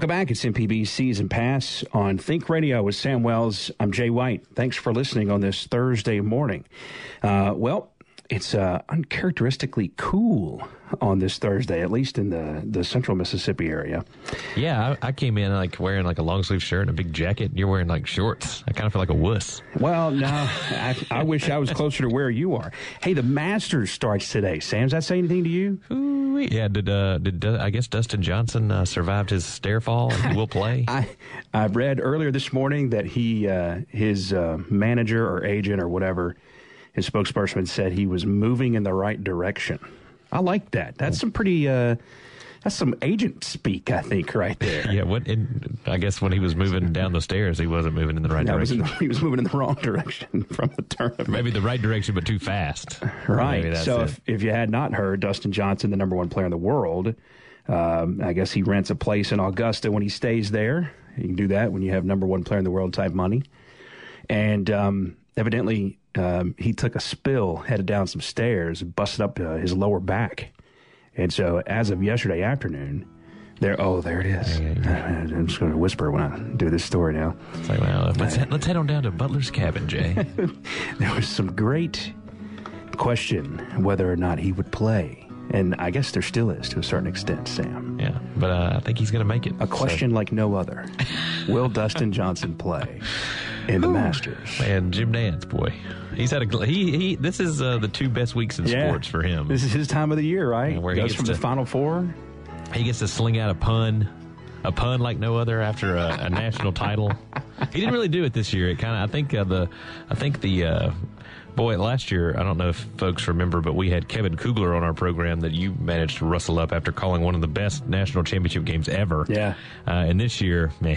Welcome back. It's MPB Season Pass on Think Radio with Sam Wells. I'm Jay White. Thanks for listening on this Thursday morning. Uh, well, it's uh, uncharacteristically cool on this Thursday, at least in the, the central Mississippi area. Yeah, I, I came in like wearing like a long sleeve shirt and a big jacket. You're wearing like shorts. I kind of feel like a wuss. Well, no, I, I wish I was closer to where you are. Hey, the Masters starts today. Sam, does that say anything to you? Ooh, yeah, did uh, did uh, I guess Dustin Johnson uh, survived his stair fall and he will play? I I read earlier this morning that he uh, his uh, manager or agent or whatever his spokesperson said he was moving in the right direction. I like that. That's some pretty. Uh, that's some agent speak, I think, right there. yeah, what? In, I guess when he was moving down the stairs, he wasn't moving in the right No, direction. he was moving in the wrong direction from the tournament. Maybe the right direction, but too fast. Right. So if, if you had not heard, Dustin Johnson, the number one player in the world, um, I guess he rents a place in Augusta when he stays there. You can do that when you have number one player in the world type money. And um, evidently, um, he took a spill, headed down some stairs, busted up uh, his lower back. And so, as of yesterday afternoon, there. Oh, there it is. I'm just going to whisper when I do this story now. It's like, well, let's head, let's head on down to Butler's cabin, Jay. there was some great question whether or not he would play. And I guess there still is to a certain extent, Sam. yeah, but uh, I think he's going to make it. A question like no other. Will Dustin Johnson play in the Masters? And Jim Nantz, boy, he's had a he he. This is uh, the two best weeks in sports for him. This is his time of the year, right? Yeah, where he Goes gets from the Final Four. He gets to sling out a pun, a pun like no other after a, a national title. He didn't really do it this year. It kind of, I think uh, the, I think the, uh, boy, last year I don't know if folks remember, but we had Kevin Kugler on our program that you managed to rustle up after calling one of the best national championship games ever. Yeah. Uh, and this year, meh.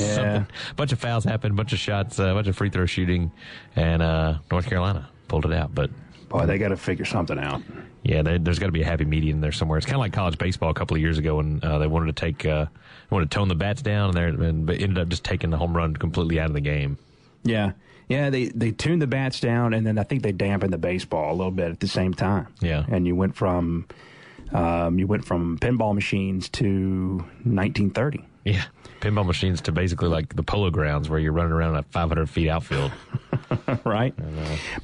Yeah. Something, bunch of fouls happened, a bunch of shots, a bunch of free throw shooting, and uh, North Carolina pulled it out. But Boy, they got to figure something out. yeah, they, there's got to be a happy medium there somewhere. It's kind of like college baseball a couple of years ago when uh, they wanted to take, uh, wanted to tone the bats down, and, they and but ended up just taking the home run completely out of the game. Yeah. Yeah, they, they tuned the bats down, and then I think they dampened the baseball a little bit at the same time. Yeah. And you went from um, you went from pinball machines to 1930. Yeah, pinball machines to basically like the polo grounds where you're running around a 500 feet outfield. right?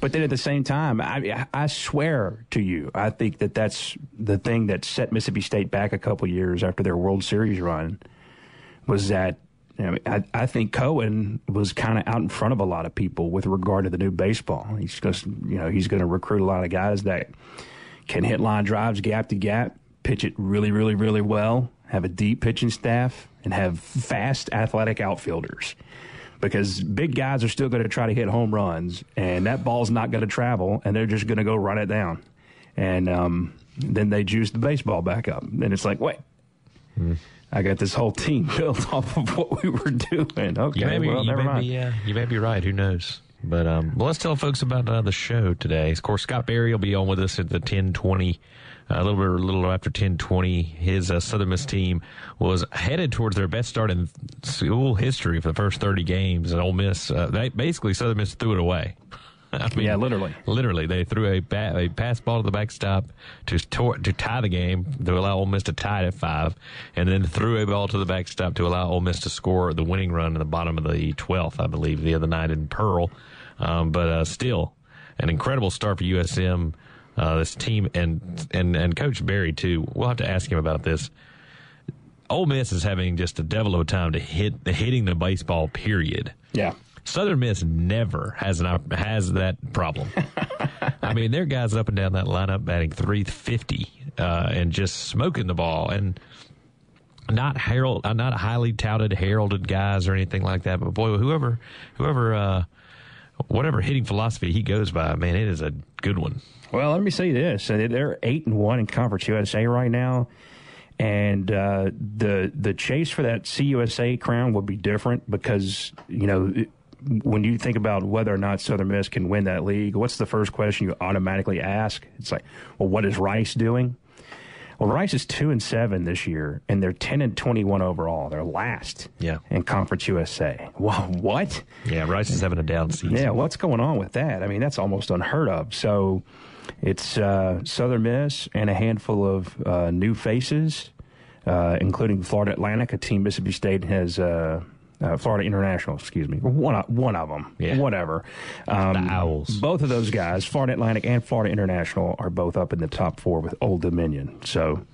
But then at the same time, I, I swear to you, I think that that's the thing that set Mississippi State back a couple years after their World Series run was that. You know, I, I think Cohen was kind of out in front of a lot of people with regard to the new baseball. He's just, you know, he's going to recruit a lot of guys that can hit line drives gap to gap, pitch it really, really, really well, have a deep pitching staff, and have fast, athletic outfielders. Because big guys are still going to try to hit home runs, and that ball's not going to travel, and they're just going to go run it down. And um, then they juice the baseball back up. And it's like, wait, I got this whole team built off of what we were doing. Okay, You may be, well, you never may mind. be, uh, you may be right. Who knows? But um, well, let's tell folks about uh, the show today. Of course, Scott Berry will be on with us at the ten twenty, a little bit, a little after ten twenty. His uh, Southern Miss team was headed towards their best start in school history for the first thirty games, and Ole Miss, uh, they, basically Southern Miss threw it away. I mean, Yeah, literally. Literally, they threw a, a pass ball to the backstop to tor- to tie the game to allow Ole Miss to tie it at five, and then threw a ball to the backstop to allow Ole Miss to score the winning run in the bottom of the twelfth, I believe, the other night in Pearl. Um, but uh, still, an incredible start for USM. Uh, this team and and and Coach Berry too. We'll have to ask him about this. Ole Miss is having just a devil of a time to hit hitting the baseball. Period. Yeah. Southern Miss never has an has that problem. I mean, their guys up and down that lineup batting 350 uh, and just smoking the ball and not herald, uh, not highly touted, heralded guys or anything like that. But boy, whoever, whoever, uh, whatever hitting philosophy he goes by, man, it is a good one. Well, let me say this: Uh, they're eight and one in Conference USA right now, and uh, the the chase for that CUSA crown would be different because you know. when you think about whether or not Southern Miss can win that league, what's the first question you automatically ask? It's like, well, what is Rice doing? Well, Rice is two and seven this year, and they're ten and twenty-one overall. They're last, yeah. in Conference USA. Well, what? Yeah, Rice is having a down season. Yeah, what's going on with that? I mean, that's almost unheard of. So, it's uh, Southern Miss and a handful of uh, new faces, uh, including Florida Atlantic, a team Mississippi State has. Uh, uh, Florida International, excuse me, one of, one of them, Yeah. whatever. Um, The Owls. Both of those guys, Florida Atlantic and Florida International, are both up in the top four with Old Dominion. So,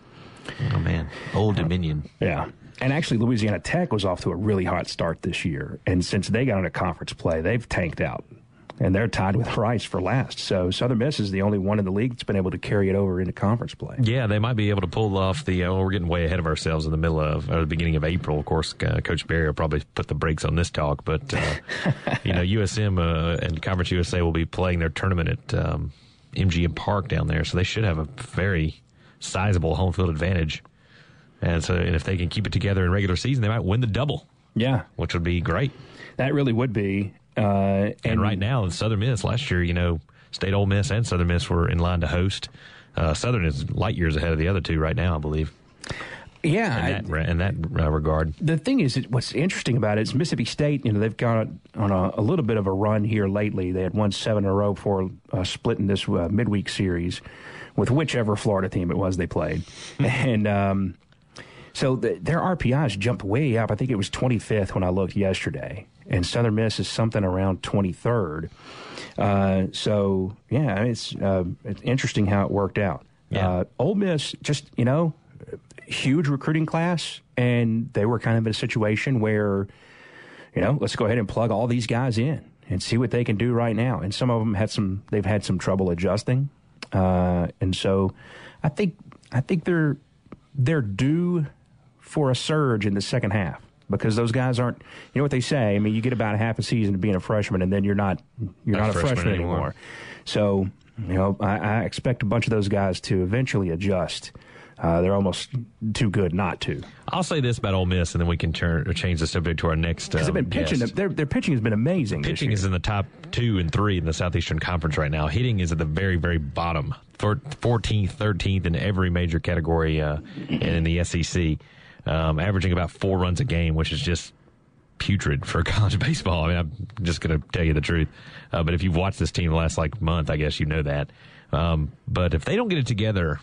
Oh man, Old Dominion. yeah. And actually, Louisiana Tech was off to a really hot start this year. And since they got into conference play, they've tanked out. And they're tied with Rice for last. So Southern Miss is the only one in the league that's been able to carry it over into conference play. Yeah, they might be able to pull off the. Uh, we're getting way ahead of ourselves in the middle of or the beginning of April. Of course, uh, Coach Berry will probably put the brakes on this talk, but uh, you know, USM uh, and Conference USA will be playing their tournament at um, MGM Park down there, so they should have a very sizable home field advantage. And so, and if they can keep it together in regular season, they might win the double, Yeah, which would be great. that really would be. Uh, and, And right now, in Southern Miss, last year, you know, State Ole Miss and Southern Miss were in line to host. Uh, Southern is light years ahead of the other two right now, I believe. yeah, In that, re- in that uh, regard, the thing is, what's interesting about it is Mississippi State. You know, they've got on a, a little bit of a run here lately. They had won seven in a row before uh, splitting this uh, midweek series with whichever Florida team it was they played, and um, so the, their RPIs jumped way up. I think it was 25th when I looked yesterday, and Southern Miss is something around 23rd. Uh, so yeah, it's uh, it's interesting how it worked out. Yeah. Uh, Ole Miss just you know huge recruiting class, and they were kind of in a situation where, you know, let's go ahead and plug all these guys in and see what they can do right now. And some of them had some, they've had some trouble adjusting, uh, and so I think I think they're they're due for a surge in the second half. Because those guys aren't, you know what they say. I mean, you get about a half a season of being a freshman, and then you're not, you're Not not, a freshman freshman, anymore. anymore. So, you know, I, I expect a bunch of those guys to eventually adjust. Uh, they're almost too good not to. I'll say this about Ole Miss, and then we can turn or change the subject to our next. Because Um, they've been pitching. guest. Their their pitching has been amazing. this Pitching is in the top two and three in the Southeastern Conference right now. Hitting is at the very, very bottom, 14th, 13th in every major category uh, and in the SEC, um, averaging about four runs a game, which is just putrid for college baseball. I mean, I'm just going to tell you the truth. Uh, but if you've watched this team the last like month, I guess you know that. Um, but if they don't get it together,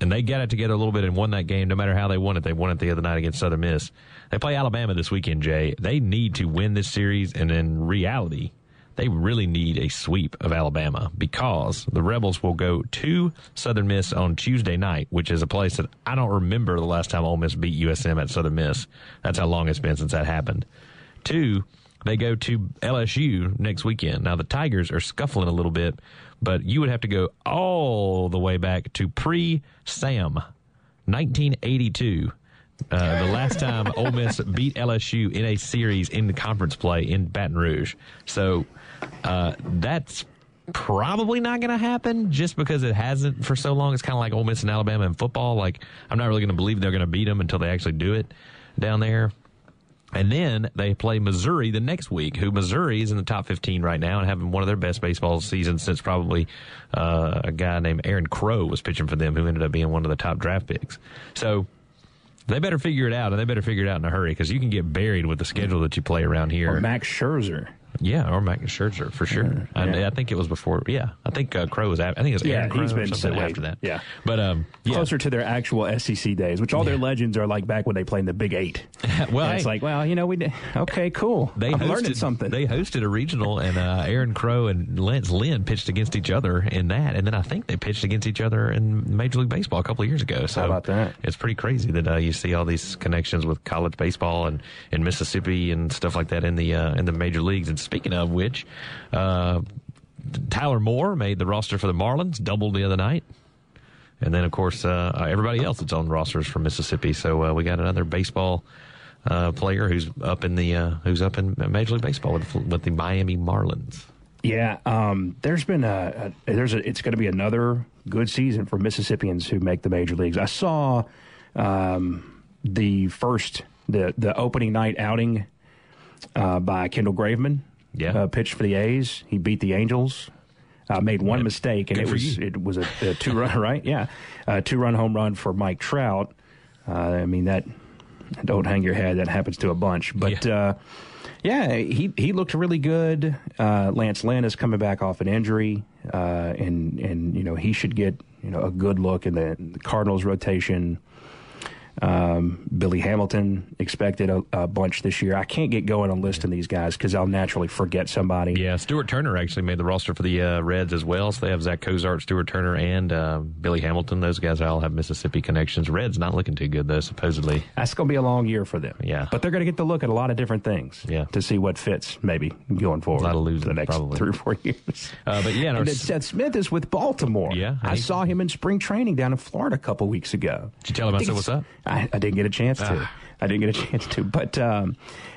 and they got it together a little bit and won that game, no matter how they won it, they won it the other night against Southern Miss. They play Alabama this weekend, Jay. They need to win this series, and in reality, they really need a sweep of Alabama because the Rebels will go to Southern Miss on Tuesday night, which is a place that I don't remember the last time Ole Miss beat USM at Southern Miss. That's how long it's been since that happened. Two, they go to LSU next weekend. Now the Tigers are scuffling a little bit, but you would have to go all the way back to pre Sam, 1982. Uh, the last time Ole Miss beat LSU in a series in the conference play in Baton Rouge. So uh, that's probably not going to happen just because it hasn't for so long. It's kind of like Ole Miss and Alabama in football. Like I'm not really going to believe they're going to beat them until they actually do it down there. And then they play Missouri the next week, who Missouri is in the top 15 right now and having one of their best baseball seasons since probably uh, a guy named Aaron Crow was pitching for them, who ended up being one of the top draft picks. So they better figure it out, and they better figure it out in a hurry because you can get buried with the schedule that you play around here. or Max Scherzer. Yeah, or Max Scherzer for sure. I, yeah. I think it was before. Yeah, I think uh, Crow was. After, I think it was Yeah, Aaron Crow he's or been something after that. Yeah. but um, yeah. Closer to their actual SEC days, which all their legends are like back when they played in the Big Eight. Well, And it's like, well, you know, we did, okay, cool. They I'm hosted learning something. They hosted a regional, and uh, Aaron Crow and Lance Lynn pitched against each other in that, and then I think they pitched against each other in Major League Baseball a couple of years ago. So How about that? It's pretty crazy that uh, you see all these connections with college baseball and in Mississippi and stuff like that in the uh, in the major leagues. And speaking of which, uh, Tyler Moore made the roster for the Marlins, doubled the other night. And then, of course, uh, everybody else that's on rosters from Mississippi. So uh, we got another baseball uh, player who's up in the uh, who's up in Major League Baseball with, with the Miami Marlins. Yeah, um, there's been a, a there's a it's going to be another good season for Mississippians who make the major leagues. I saw um, the first the the opening night outing uh, by Kendall Graveman. Yeah. uh, pitched for the A's. He beat the Angels. Uh, made one mistake, and Good it was you. it was a, a two run right. Yeah, a two run home run for Mike Trout. Uh, I mean that. Don't hang your head. That happens to a bunch. But Yeah. uh, yeah, he he looked really good. Uh, Lance Lynn is coming back off an injury, uh, and and you know he should get you know a good look in the, the Cardinals rotation. Um, Billy Hamilton expected a, a bunch this year. I can't get going on listing these guys because I'll naturally forget somebody. Yeah, Stuart Turner actually made the roster for the uh, Reds as well. So they have Zach Cozart, Stuart Turner, and uh, Billy Hamilton. Those guys all have Mississippi connections. Reds not looking too good though, supposedly. That's going to be a long year for them. Yeah. But they're going to get to look at a lot of different things Yeah. to see what fits maybe going forward. A lot of losing, for the next probably. three or four years. Uh, but yeah, and and Seth Smith is with Baltimore. Yeah, I he- saw him in spring training down in Florida a couple weeks ago. Did you tell him I think said what's up? I, I didn't get a chance to. Ah. I didn't get a chance to. But um,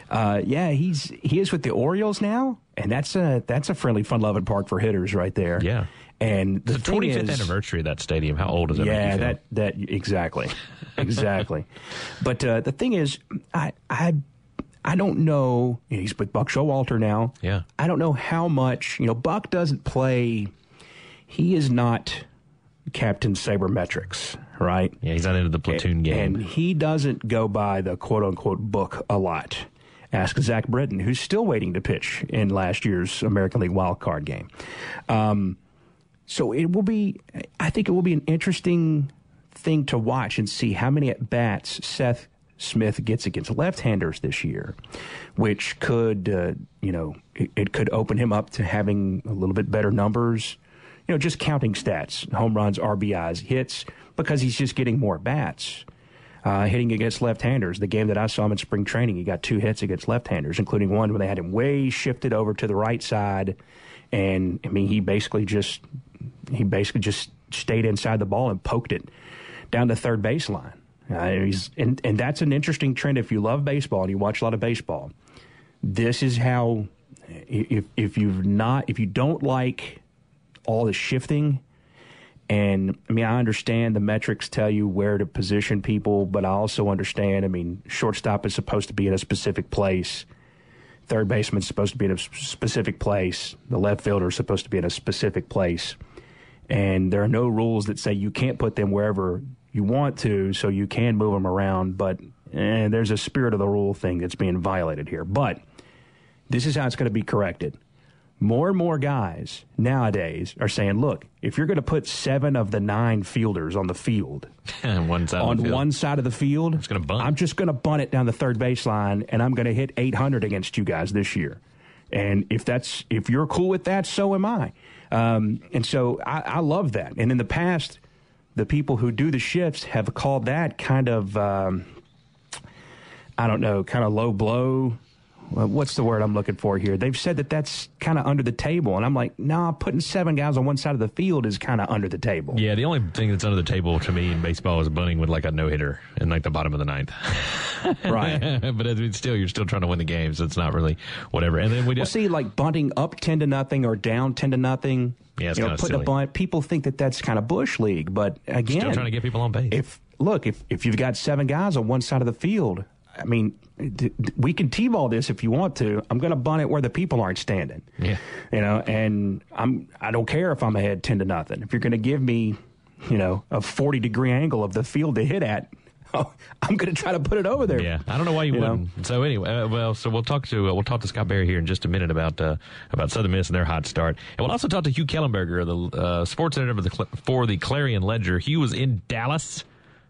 uh, yeah, he's he is with the Orioles now, and that's a that's a friendly, fun-loving park for hitters right there. Yeah. And the the 25th is- anniversary of that stadium. How old is that? yeah, that that exactly, exactly. but uh, the thing is, I I I don't know, he's with Buck Showalter now. Yeah. I don't know how much you know. Buck doesn't play. He is not Captain Sabermetrics, right? Yeah, he's not into the platoon game. And he doesn't go by the quote unquote book a lot. Ask Zach Britton, who's still waiting to pitch in last year's American League wild card game. Um, so it will be, I think it will be an interesting thing to watch and see how many at bats Seth Smith gets against left-handers this year, which could, uh, you know, it, it could open him up to having a little bit better numbers. You know, just counting stats, home runs, RBIs, hits, because he's just getting more bats. Uh, hitting against left-handers. The game that I saw him in spring training, he got two hits against left-handers, including one when they had him way shifted over to the right side, and I mean he basically just he basically just stayed inside the ball and poked it down the third baseline. Uh, he's, and and that's an interesting trend if you love baseball and you watch a lot of baseball. This is how if if you've not if you don't like all the shifting and I mean, I understand the metrics tell you where to position people, but I also understand. I mean, shortstop is supposed to be in a specific place. Third baseman is supposed to be in a specific place. The left fielder is supposed to be in a specific place. And there are no rules that say you can't put them wherever you want to, so you can move them around. But eh, there's a spirit of the rule thing that's being violated here. But this is how it's going to be corrected. More and more guys nowadays are saying, look, if you're going to put seven of the nine fielders on the field, one on the field. one side of the field, It's gonna bunt. I'm just going to bunt it down the third baseline, and I'm going to hit 800 against you guys this year. And if that's if you're cool with that, so am I. Um, and so I, I love that. And in the past, the people who do the shifts have called that kind of um, I don't know, kind of low blow. Well, What's the word I'm looking for here? They've said that that's kind of under the table, and I'm like, nah, putting seven guys on one side of the field is kind of under the table. Yeah, the only thing that's under the table to me in baseball is bunting with like a no hitter in like the bottom of the ninth. Right. but I mean, still, you're still trying to win the game, so it's not really whatever. And then we Well, just see, like bunting up ten to nothing or down ten to nothing. Yeah, it's you know, putting a bunt. People think that that's kind of bush league, but again, still trying to get people on base. if look if if you've got seven guys on one side of the field, I mean, we can t-ball this if you want to. I'm going to bunt it where the people aren't standing. Yeah. you know, and I'm I don't care if I'm ahead ten to nothing. If you're going to give me, you know, a 40 degree angle of the field to hit at, I'm going to try to put it over there. Yeah, I don't know why you, You wouldn't. So anyway, uh, well, so we'll talk to uh, we'll talk to Scott Berry here in just a minute about uh, about Southern Miss and their hot start, and we'll also talk to Hugh Kellenberger, the uh, sports editor for the for the Clarion Ledger. Hugh was in Dallas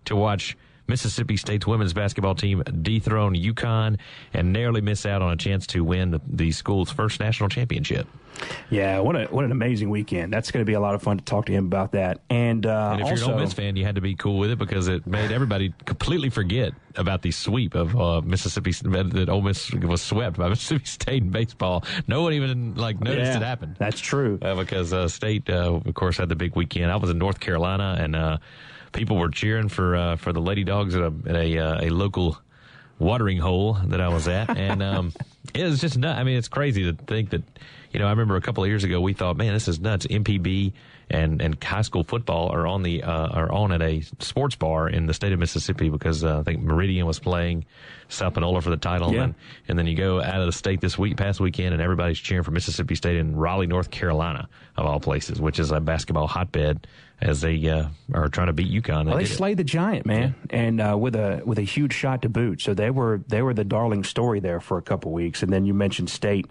to watch Mississippi State's women's basketball team dethrone UConn and narrowly miss out on a chance to win the, the school's first national championship. Yeah, what a what an amazing weekend. That's going to be a lot of fun to talk to him about that. And, uh, And if also, you're an Ole Miss fan, you had to be cool with it because it made everybody completely forget about the sweep of uh, Mississippi that Ole Miss was swept by Mississippi State in baseball. No one even like noticed yeah, it happened. That's true. Uh, because uh, State, uh, of course, had the big weekend. I was in North Carolina, and uh, people were cheering for uh, for the Lady Dogs at a at a, uh, a local watering hole that I was at, and um, it was just nuts. I mean, it's crazy to think that. You know, I remember a couple of years ago we thought, man, this is nuts. MPB and and high school football are on the uh, are on at a sports bar in the state of Mississippi because uh, I think Meridian was playing South Panola for the title, yeah. and, and then you go out of the state this week, past weekend, and everybody's cheering for Mississippi State in Raleigh, North Carolina, of all places, which is a basketball hotbed as they uh, are trying to beat UConn. Well, they slayed the giant man, yeah. and uh, with a with a huge shot to boot. So they were they were the darling story there for a couple weeks. And then you mentioned State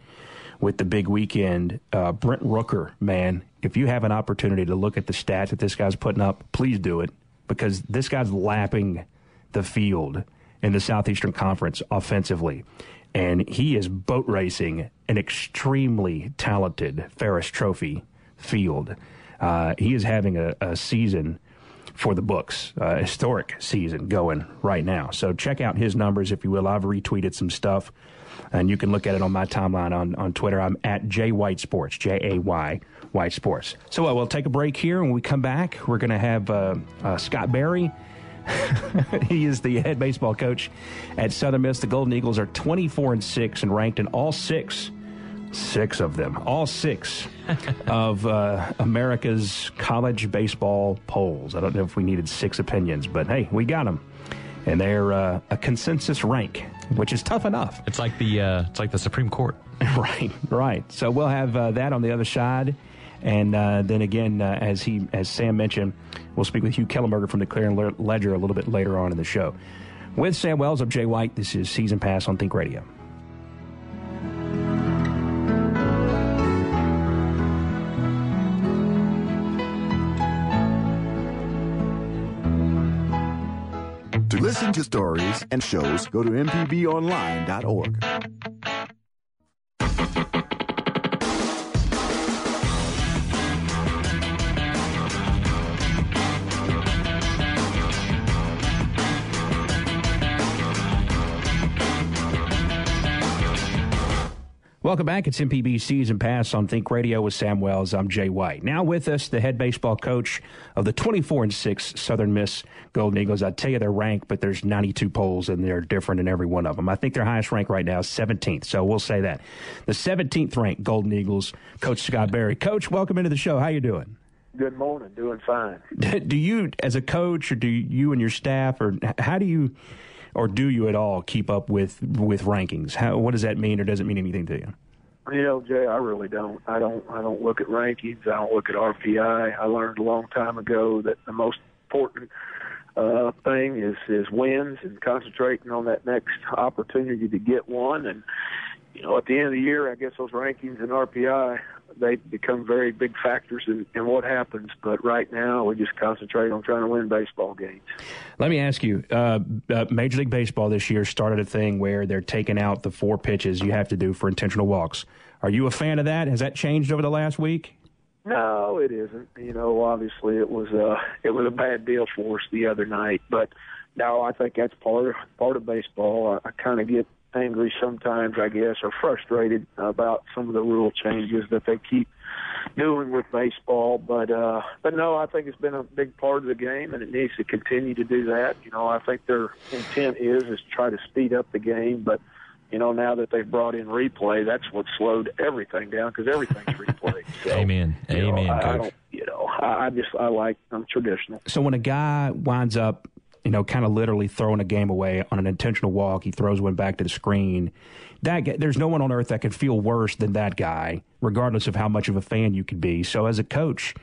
with the big weekend. Uh, Brent Rooker, man, if you have an opportunity to look at the stats that this guy's putting up, please do it because this guy's lapping the field in the Southeastern Conference offensively. And he is boat racing an extremely talented Ferriss Trophy field. Uh, he is having a, a season for the books, a historic season going right now. So check out his numbers, if you will. I've retweeted some stuff, and you can look at it on my timeline on, on Twitter. I'm at Jay White Sports, J A Y White Sports. So uh, we'll take a break here. And when we come back, we're going to have uh, uh, Scott Berry. he is the head baseball coach at Southern Miss. The Golden Eagles are 24 and 6 and ranked in all six six of them, all six of uh, America's college baseball polls. I don't know if we needed six opinions, but hey, we got them, and they're uh, a consensus rank, which is tough enough. It's like the uh, it's like the Supreme Court. right, right. So we'll have uh, that on the other side. And uh, then again, uh, as he, as Sam mentioned, we'll speak with Hugh Kellenberger from the Clarion Ledger a little bit later on in the show. With Sam Wells, I'm Jay White. This is Season Pass on Think Radio. To listen to stories and shows, go to mpbonline.org. Welcome back. It's MPB Season Pass on Think Radio with Sam Wells. I'm Jay White. Now with us, the head baseball coach of the 24 and 6 Southern Miss Golden Eagles. I tell you their rank, but there's 92 polls and they're different in every one of them. I think their highest rank right now is 17th, so we'll say that. The 17th ranked Golden Eagles, Coach Scott Berry. Coach, welcome into the show. How you doing? Good morning. Doing fine. Do you, as a coach, or do you and your staff, or how do you or do you at all keep up with with rankings? How, what does that mean, or does it mean anything to you? You know, Jay, I really don't. I don't. I don't look at rankings. I don't look at RPI. I learned a long time ago that the most important uh, thing is is wins and concentrating on that next opportunity to get one. And you know, at the end of the year, I guess those rankings and RPI they become very big factors in, in what happens. But right now, we just concentrate on trying to win baseball games. Let me ask you: uh, uh, Major League Baseball this year started a thing where they're taking out the four pitches you have to do for intentional walks. Are you a fan of that? Has that changed over the last week? No, it isn't. You know, obviously it was a uh, it was a bad deal for us the other night, but no, I think that's part of part of baseball. I, I kind of get angry sometimes, I guess, or frustrated about some of the rule changes that they keep doing with baseball. But uh, but no, I think it's been a big part of the game, and it needs to continue to do that. You know, I think their intent is is to try to speed up the game, but you know, now that they've brought in replay, that's what slowed everything down because everything's replayed. So, Amen. Amen. Know, I, I, don't, you know, I, I just I like I'm traditional. So when a guy winds up you know, kind of literally throwing a game away on an intentional walk. He throws one back to the screen. That guy, there's no one on earth that can feel worse than that guy, regardless of how much of a fan you could be. So as a coach,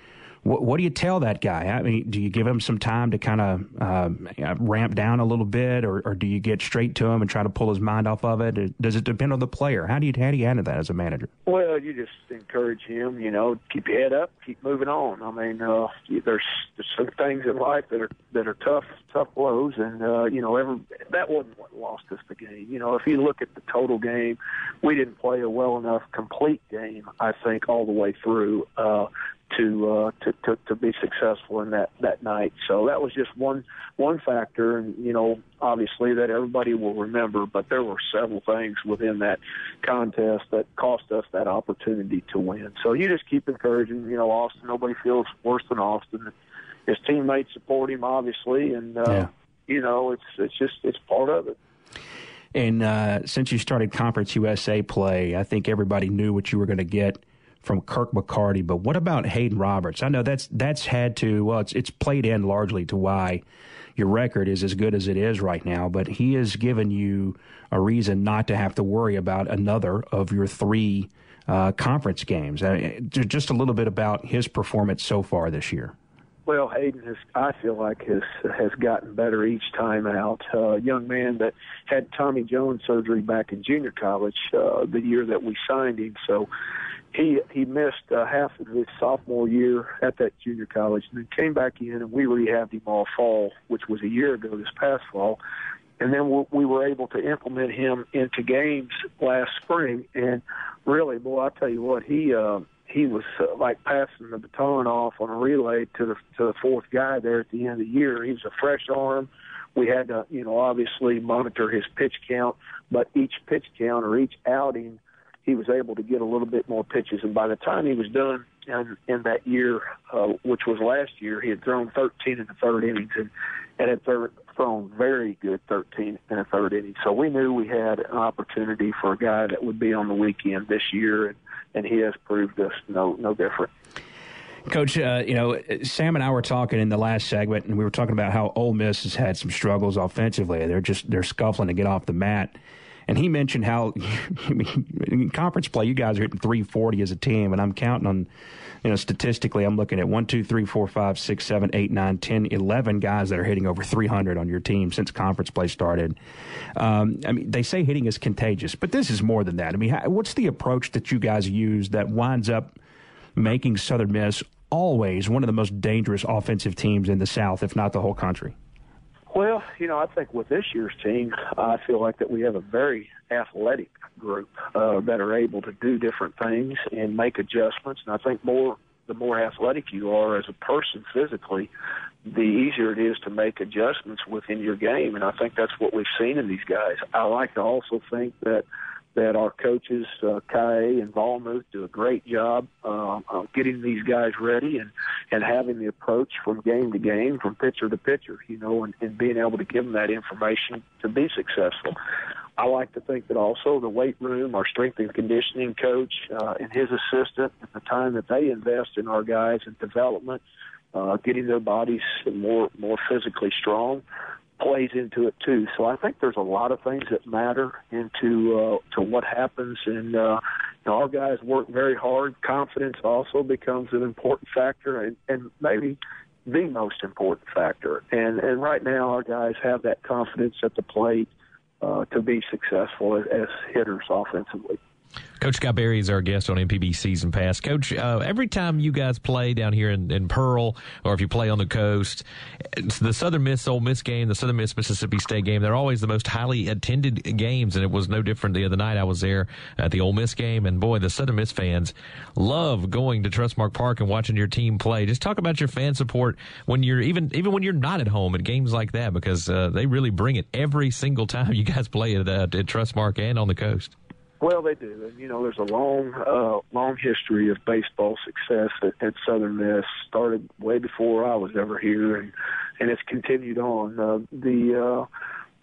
what, what do you tell that guy? I mean, do you give him some time to kind of uh, ramp down a little bit, or, or, do you get straight to him and try to pull his mind off of it? Does it depend on the player? How do you how do you handle that as a manager? Well, you just encourage him. You know, keep your head up, keep moving on. I mean, uh, there's, there's some things in life that are that are tough tough blows, and uh, you know, every that wasn't what lost us the game. You know, if you look at the total game, we didn't play a well enough complete game. I think all the way through. Uh, to, uh, to to to be successful in that that night. So that was just one one factor, and you know, obviously that everybody will remember. But there were several things within that contest that cost us that opportunity to win. So you just keep encouraging. You know, Austin. Nobody feels worse than Austin. His teammates support him, obviously, and uh, yeah. you know, it's it's just it's part of it. And uh, since you started Conference USA play, I think everybody knew what you were going to get from Kirk McCarty. But what about Hayden Roberts? I know that's that's had to well, it's it's played in largely to why your record is as good as it is right now. But he has given you a reason not to have to worry about another of your three uh, conference games. Uh, just a little bit about his performance so far this year. Well, Hayden has, I feel like, has has gotten better each time out. Uh, young man that had Tommy John surgery back in junior college uh, the year that we signed him. So he he missed uh, half of his sophomore year at that junior college, and then came back in, and we rehabbed him all fall, which was a year ago this past fall. And then we were able to implement him into games last spring, and really, boy, I tell you what, he uh, he was uh, like passing the baton off on a relay to the to the fourth guy there at the end of the year. He was a fresh arm. We had to, you know, obviously monitor his pitch count, but each pitch count or each outing he was able to get a little bit more pitches. And by the time he was done in, in that year, uh, which was last year, he had thrown 13 in the third innings and, and had third, thrown very good 13 in the third inning. So we knew we had an opportunity for a guy that would be on the weekend this year, and, and he has proved us no no different. Coach, uh, you know, Sam and I were talking in the last segment, and we were talking about how Ole Miss has had some struggles offensively. They're just they're scuffling to get off the mat. And he mentioned how in conference play, you guys are hitting 340 as a team, and I'm counting on, you know, statistically, I'm looking at 1, 2, 3, 4, 5, 6, 7, 8, 9, 10, 11 guys that are hitting over 300 on your team since conference play started. Um, I mean, they say hitting is contagious, but this is more than that. I mean, what's the approach that you guys use that winds up making Southern Miss always one of the most dangerous offensive teams in the South, if not the whole country? Well, you know, I think with this year's team, I feel like that we have a very athletic group uh, that are able to do different things and make adjustments. And I think more the more athletic you are as a person physically, the easier it is to make adjustments within your game. And I think that's what we've seen in these guys. I like to also think that that our coaches, uh, Kai and Volmuth, do a great job uh, of getting these guys ready and, and having the approach from game to game, from pitcher to pitcher, you know, and, and being able to give them that information to be successful. I like to think that also the weight room, our strength and conditioning coach, uh, and his assistant, at the time that they invest in our guys in development, uh, getting their bodies more more physically strong, plays into it too. So I think there's a lot of things that matter into uh, to what happens, and uh, our guys work very hard. Confidence also becomes an important factor, and, and maybe the most important factor. And and right now, our guys have that confidence at the plate uh, to be successful as, as hitters offensively. Coach Scott Berry is our guest on MPB Season Pass. Coach, uh, every time you guys play down here in, in, Pearl, or if you play on the coast, the Southern Miss Ole Miss game, the Southern Miss Mississippi State game, they're always the most highly attended games, and it was no different the other night. I was there at the Ole Miss game, and boy, the Southern Miss fans love going to Trustmark Park and watching your team play. Just talk about your fan support when you're even even when you're not at home at games like that, because uh, they really bring it every single time you guys play at, uh, at Trustmark and on the coast. Well, they do, and you know, there's a long, uh, long history of baseball success at, at Southern Miss. Started way before I was ever here, and and it's continued on. Uh, the uh,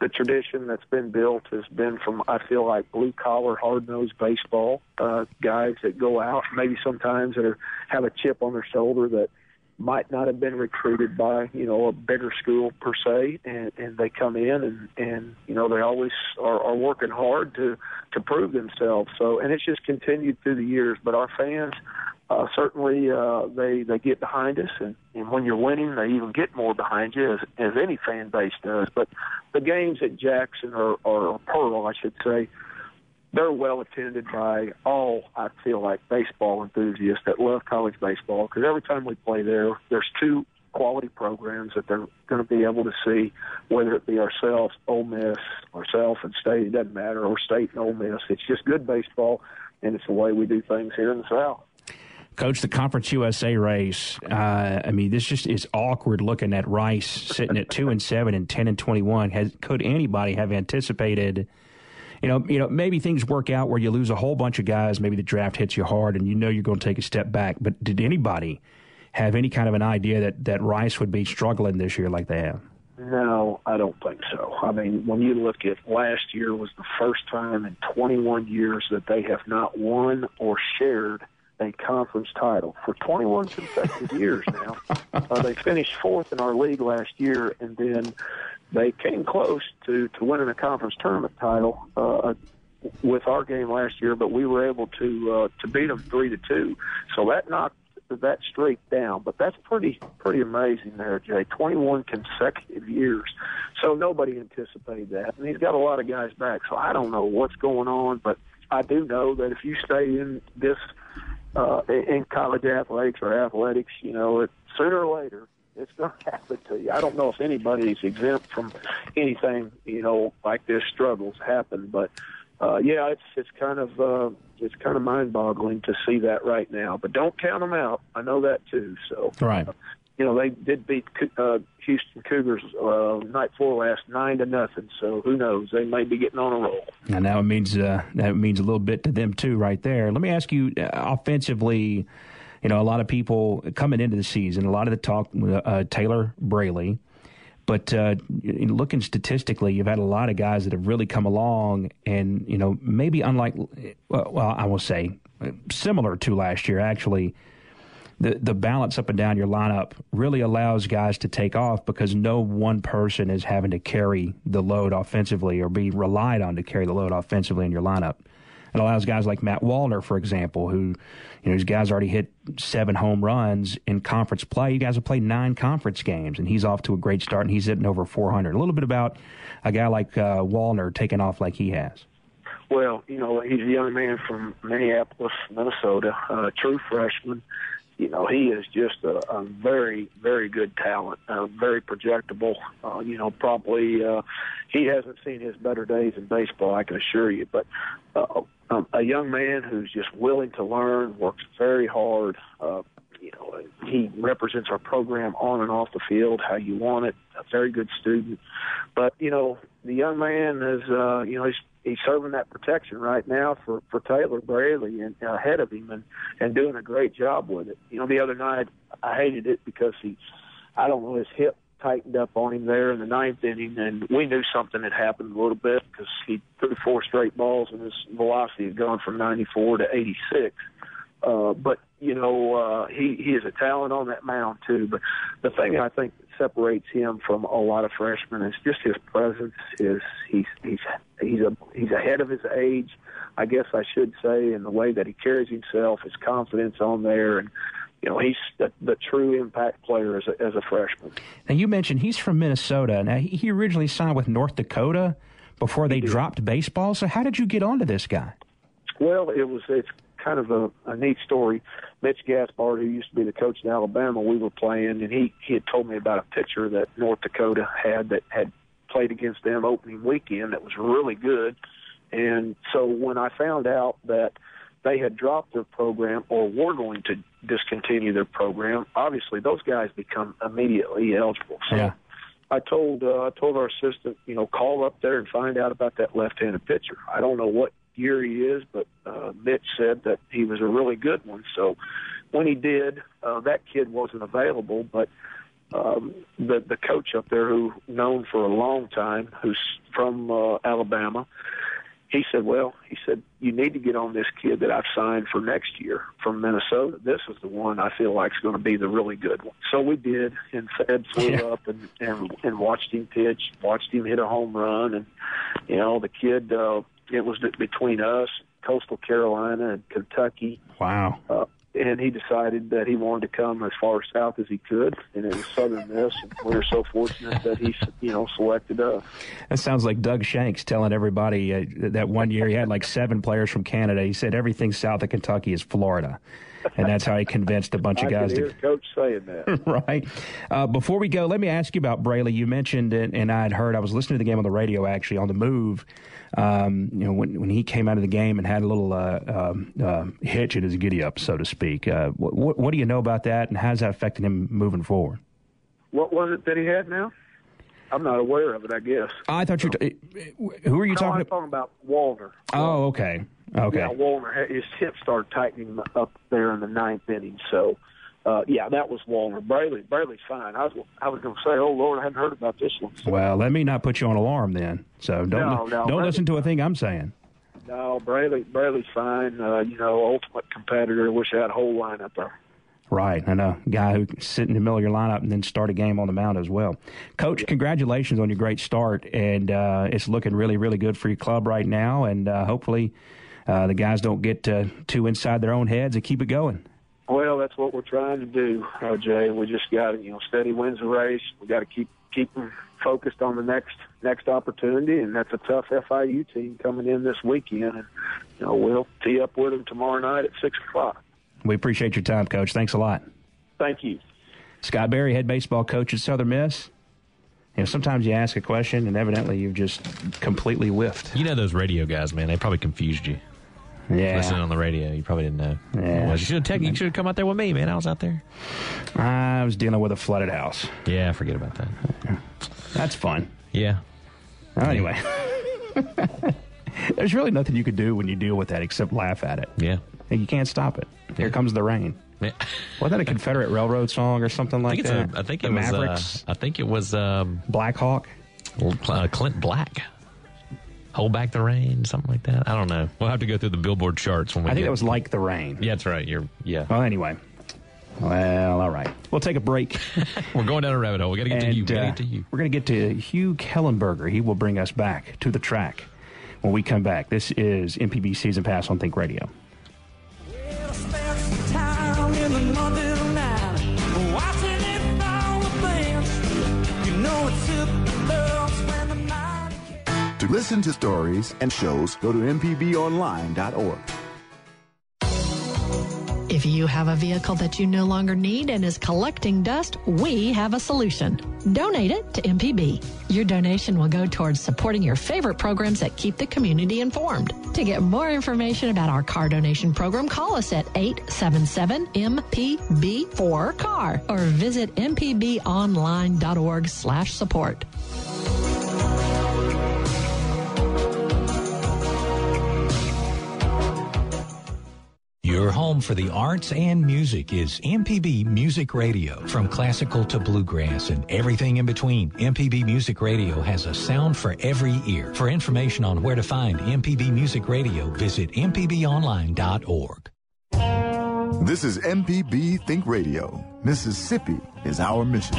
the tradition that's been built has been from I feel like blue collar, hard nosed baseball uh, guys that go out, maybe sometimes that are, have a chip on their shoulder that might not have been recruited by you know a bigger school per se, and and they come in and and you know they always are, are working hard to to prove themselves. So and it's just continued through the years. But our fans uh, certainly uh, they they get behind us, and and when you're winning, they even get more behind you as as any fan base does. But the games at Jackson or or Pearl, I should say they're well attended by all I feel like baseball enthusiasts that love college baseball because every time we play there, there's two quality programs that they're going to be able to see, whether it be ourselves, Ole Miss, ourselves and State, it doesn't matter, or State and Ole Miss. It's just good baseball, and it's the way we do things here in the South. Coach, the Conference USA race. Uh, I mean, this just is awkward looking at Rice sitting at two and seven and ten and twenty one. Has could anybody have anticipated? You know, you know, maybe things work out where you lose a whole bunch of guys. Maybe the draft hits you hard, and you know you're going to take a step back. But did anybody have any kind of an idea that that Rice would be struggling this year like they have? No, I don't think so. I mean, when you look at last year was the first time in 21 years that they have not won or shared a conference title for 21 consecutive years now. Uh, they finished fourth in our league last year, and then they came close to to winning a conference tournament title uh, with our game last year, but we were able to uh, to beat them three to two. So that knocked that streak down. But that's pretty pretty amazing there, Jay. 21 consecutive years. So nobody anticipated that, and he's got a lot of guys back. So I don't know what's going on, but I do know that if you stay in this uh, in college athletics or athletics, you know, it, sooner or later it's going to happen to you. I don't know if anybody's exempt from anything, you know, like this struggles happen, but uh, yeah, it's it's kind of uh, it's kind of mind-boggling to see that right now. But don't count them out. I know that too. So right. Uh, you know they did beat uh, Houston Cougars uh, night four last nine to nothing. So who knows? They may be getting on a roll. And now it means uh, that means a little bit to them too, right there. Let me ask you, uh, offensively, you know, a lot of people coming into the season, a lot of the talk, uh, Taylor Braley. But uh, looking statistically, you've had a lot of guys that have really come along, and you know maybe unlike, well, I will say, similar to last year actually. The, the balance up and down your lineup really allows guys to take off because no one person is having to carry the load offensively or be relied on to carry the load offensively in your lineup. It allows guys like Matt Wallner, for example, who, you know, these guys already hit seven home runs in conference play. You guys have played nine conference games, and he's off to a great start, and he's hitting over 400. A little bit about a guy like uh, Wallner taking off like he has. Well, you know, he's a young man from Minneapolis, Minnesota, a true freshman. You know, he is just a, a very, very good talent, uh, very projectable. Uh, you know, probably uh, he hasn't seen his better days in baseball, I can assure you. But uh, um, a young man who's just willing to learn, works very hard. Uh, you know, he represents our program on and off the field how you want it. A very good student, but you know, the young man is, uh, you know, he's he's serving that protection right now for for Taylor Braley and uh, ahead of him and and doing a great job with it. You know, the other night I hated it because he, I don't know, his hip tightened up on him there in the ninth inning, and we knew something had happened a little bit because he threw four straight balls and his velocity had gone from 94 to 86. Uh, but you know, uh, he he is a talent on that mound too. But the thing I think that separates him from a lot of freshmen is just his presence. His he's he's he's a he's ahead of his age, I guess I should say, in the way that he carries himself, his confidence on there, and you know, he's the, the true impact player as a, as a freshman. Now, you mentioned he's from Minnesota. Now, he originally signed with North Dakota before they dropped baseball. So, how did you get onto this guy? Well, it was it's kind of a, a neat story. Mitch Gaspard, who used to be the coach in Alabama, we were playing, and he he had told me about a pitcher that North Dakota had that had played against them opening weekend that was really good. And so when I found out that they had dropped their program or were going to discontinue their program, obviously those guys become immediately eligible. So yeah. I told uh, I told our assistant, you know, call up there and find out about that left-handed pitcher. I don't know what year he is, but uh, Mitch said that he was a really good one. So when he did, uh, that kid wasn't available, but um, the the coach up there, who known for a long time, who's from uh, Alabama, he said, "Well, he said you need to get on this kid that I've signed for next year from Minnesota. This is the one I feel like is going to be the really good one." So we did, and Fed flew Yeah. up and, and and watched him pitch, watched him hit a home run, and you know the kid. Uh, it was between us, Coastal Carolina, and Kentucky Wow. uh, and he decided that he wanted to come as far south as he could, and it was Southern Miss. And we were so fortunate that he, you know, selected us. That sounds like Doug Shanks telling everybody uh, that one year he had like seven players from Canada. He said everything south of Kentucky is Florida. And that's how he convinced a bunch of guys to Coach saying that. right. Uh, before we go, let me ask you about Braley. You mentioned it, and I had heard. I was listening to the game on the radio, actually, on the move. Um, you know, when when he came out of the game and had a little uh, um, uh, hitch in his giddy up, so to speak. Uh, what, what do you know about that, and how's that affecting him moving forward? what was it that he had now? I'm not aware of it. I guess. I thought you. T- who are you no, talking I'm about? talking about Wallner. Oh, okay. Okay. Yeah, Wallner. His hip started tightening up there in the ninth inning. So, uh, yeah, that was Wallner. Braley, Braley's fine. I was, I was going to say, oh Lord, I hadn't heard about this one. Well, let me not put you on alarm then. So don't No, no, don't listen to a thing I'm saying. No, Braley, Braley's fine. Uh, you know, ultimate competitor. Wish I had a whole lineup there. Right, and a Guy who sit in the middle of your lineup and then start a game on the mound as well. Coach, congratulations on your great start, and uh, it's looking really, really good for your club right now. And uh, hopefully, uh, the guys don't get uh, too inside their own heads and keep it going. Well, that's what we're trying to do, uh, Jay. We just got to, you know, steady wins the race. We got to keep keep them focused on the next next opportunity, and that's a tough FIU team coming in this weekend. And you know, we'll tee up with them tomorrow night at six o'clock. We appreciate your time, Coach. Thanks a lot. Thank you. Scott Berry, head baseball coach at Southern Miss. You know, sometimes you ask a question, and evidently you've just completely whiffed. You know those radio guys, man. They probably confused you. Yeah, Listening on the radio, you probably didn't know. Yeah. You should have you should have come out there with me, man. I was out there. I was dealing with a flooded house. Yeah, forget about that. That's fun. Yeah. Well, anyway, there's really nothing you could do when you deal with that except laugh at it. Yeah. You can't stop it. Here comes the rain. Yeah. Wasn't that a Confederate Railroad song or something I like it's that? a, I think the it was Mavericks, uh, I think it was um, Black Hawk. uh, Clint Black. Hold back the rain, something like that. I don't know. We'll have to go through the Billboard charts when we. I think get- that was like the rain. Yeah, that's right. You're. Yeah. Well, anyway. Well, all right. We'll take a break. We're going down a rabbit hole. We got to get to you. We uh, to you. We're going to get to Hugh Kellenberger. He will bring us back to the track when we come back. This is MPB Season Pass on Think Radio. To listen to stories and shows, go to mpbonline.org. If you have a vehicle that you no longer need and is collecting dust, we have a solution. Donate it to MPB. Your donation will go towards supporting your favorite programs that keep the community informed. To get more information about our car donation program, call us at 877-MPB4CAR or visit mpbonline.org slash support. Your home for the arts and music is MPB Music Radio. From classical to bluegrass and everything in between, MPB Music Radio has a sound for every ear. For information on where to find MPB Music Radio, visit mpbonline.org. This is MPB Think Radio. Mississippi is our mission.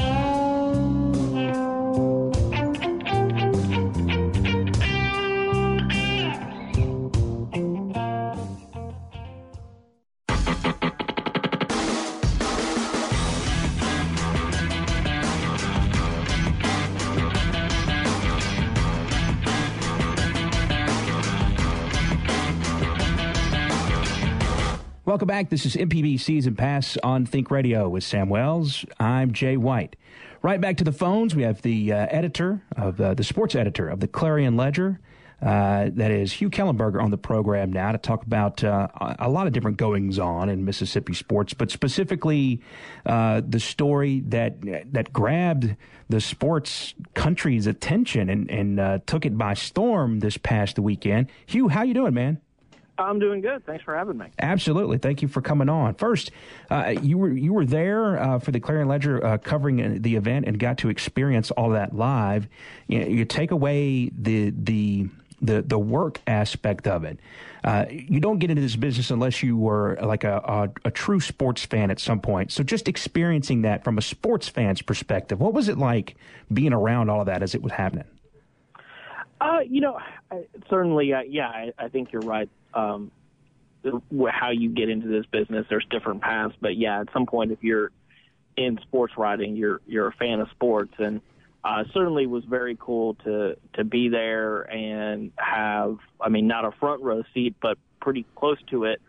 Welcome back. This is MPB Season Pass on Think Radio with Sam Wells. I'm Jay White. Right back to the phones. We have the uh, editor of uh, the sports editor of the Clarion Ledger. Uh, that is Hugh Kellenberger on the program now to talk about uh, a lot of different goings on in Mississippi sports, but specifically uh, the story that that grabbed the sports country's attention and, and uh, took it by storm this past weekend. Hugh, how you doing, man? I'm doing good. Thanks for having me. Absolutely. Thank you for coming on. First, uh, you were you were there uh, for the Clarion Ledger uh, covering uh, the event and got to experience all that live. You, know, you take away the the the the work aspect of it. Uh, you don't get into this business unless you were like a, a a true sports fan at some point. So just experiencing that from a sports fan's perspective, what was it like being around all of that as it was happening? Uh, you know, I, certainly, uh, yeah, I, I think you're right. Um, how you get into this business, there's different paths, but yeah, at some point, if you're in sports writing, you're you're a fan of sports, and uh, certainly was very cool to to be there and have, I mean, not a front row seat, but pretty close to it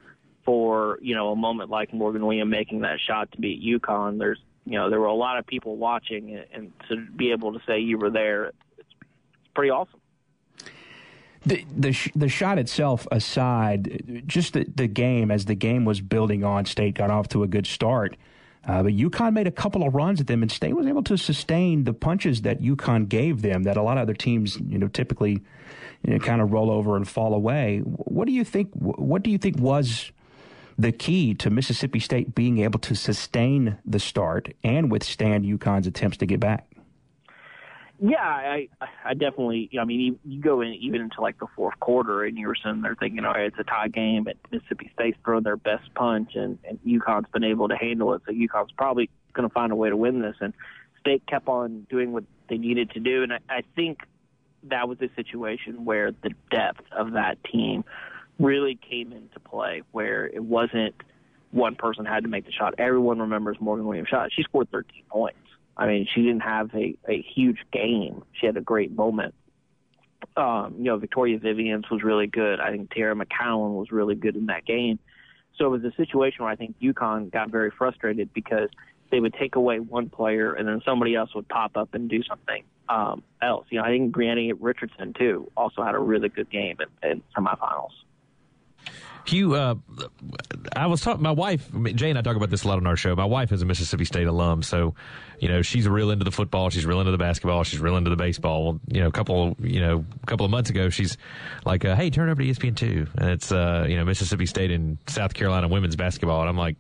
for you know a moment like Morgan William making that shot to beat UConn. There's you know there were a lot of people watching, and, to be able to say you were there, it's, it's pretty awesome. The the sh- the shot itself aside, just the the game as the game was building on, State got off to a good start. Uh, but UConn made a couple of runs at them, and State was able to sustain the punches that UConn gave them. That a lot of other teams, you know, typically, you know, kind of roll over and fall away. What do you think? What do you think was the key to Mississippi State being able to sustain the start and withstand UConn's attempts to get back. Yeah, I I definitely. I mean, you, you go in even into like the fourth quarter, and you're sitting there thinking, all right, it's a tie game, and Mississippi State's thrown their best punch, and and UConn's been able to handle it, so UConn's probably going to find a way to win this. And State kept on doing what they needed to do, and I, I think that was a situation where the depth of that team really came into play, where it wasn't one person had to make the shot. Everyone remembers Morgan Williams' shot. She scored 13 points. I mean, she didn't have a, a huge game. She had a great moment. Um, you know, Victoria Vivians was really good. I think Teaira McCowan was really good in that game. So it was a situation where I think UConn got very frustrated because they would take away one player and then somebody else would pop up and do something um, else. You know, I think Breanna Richardson too also had a really good game in, in semifinals. Hugh, uh, I was talking. My wife, Jay, and I talk about this a lot on our show. My wife is a Mississippi State alum, so you know she's real into the football. She's real into the basketball. She's real into the baseball. You know, a couple, you know, a couple of months ago, she's like, uh, "Hey, turn over to ESPN two, and it's uh, you know Mississippi State and South Carolina women's basketball." And I'm like,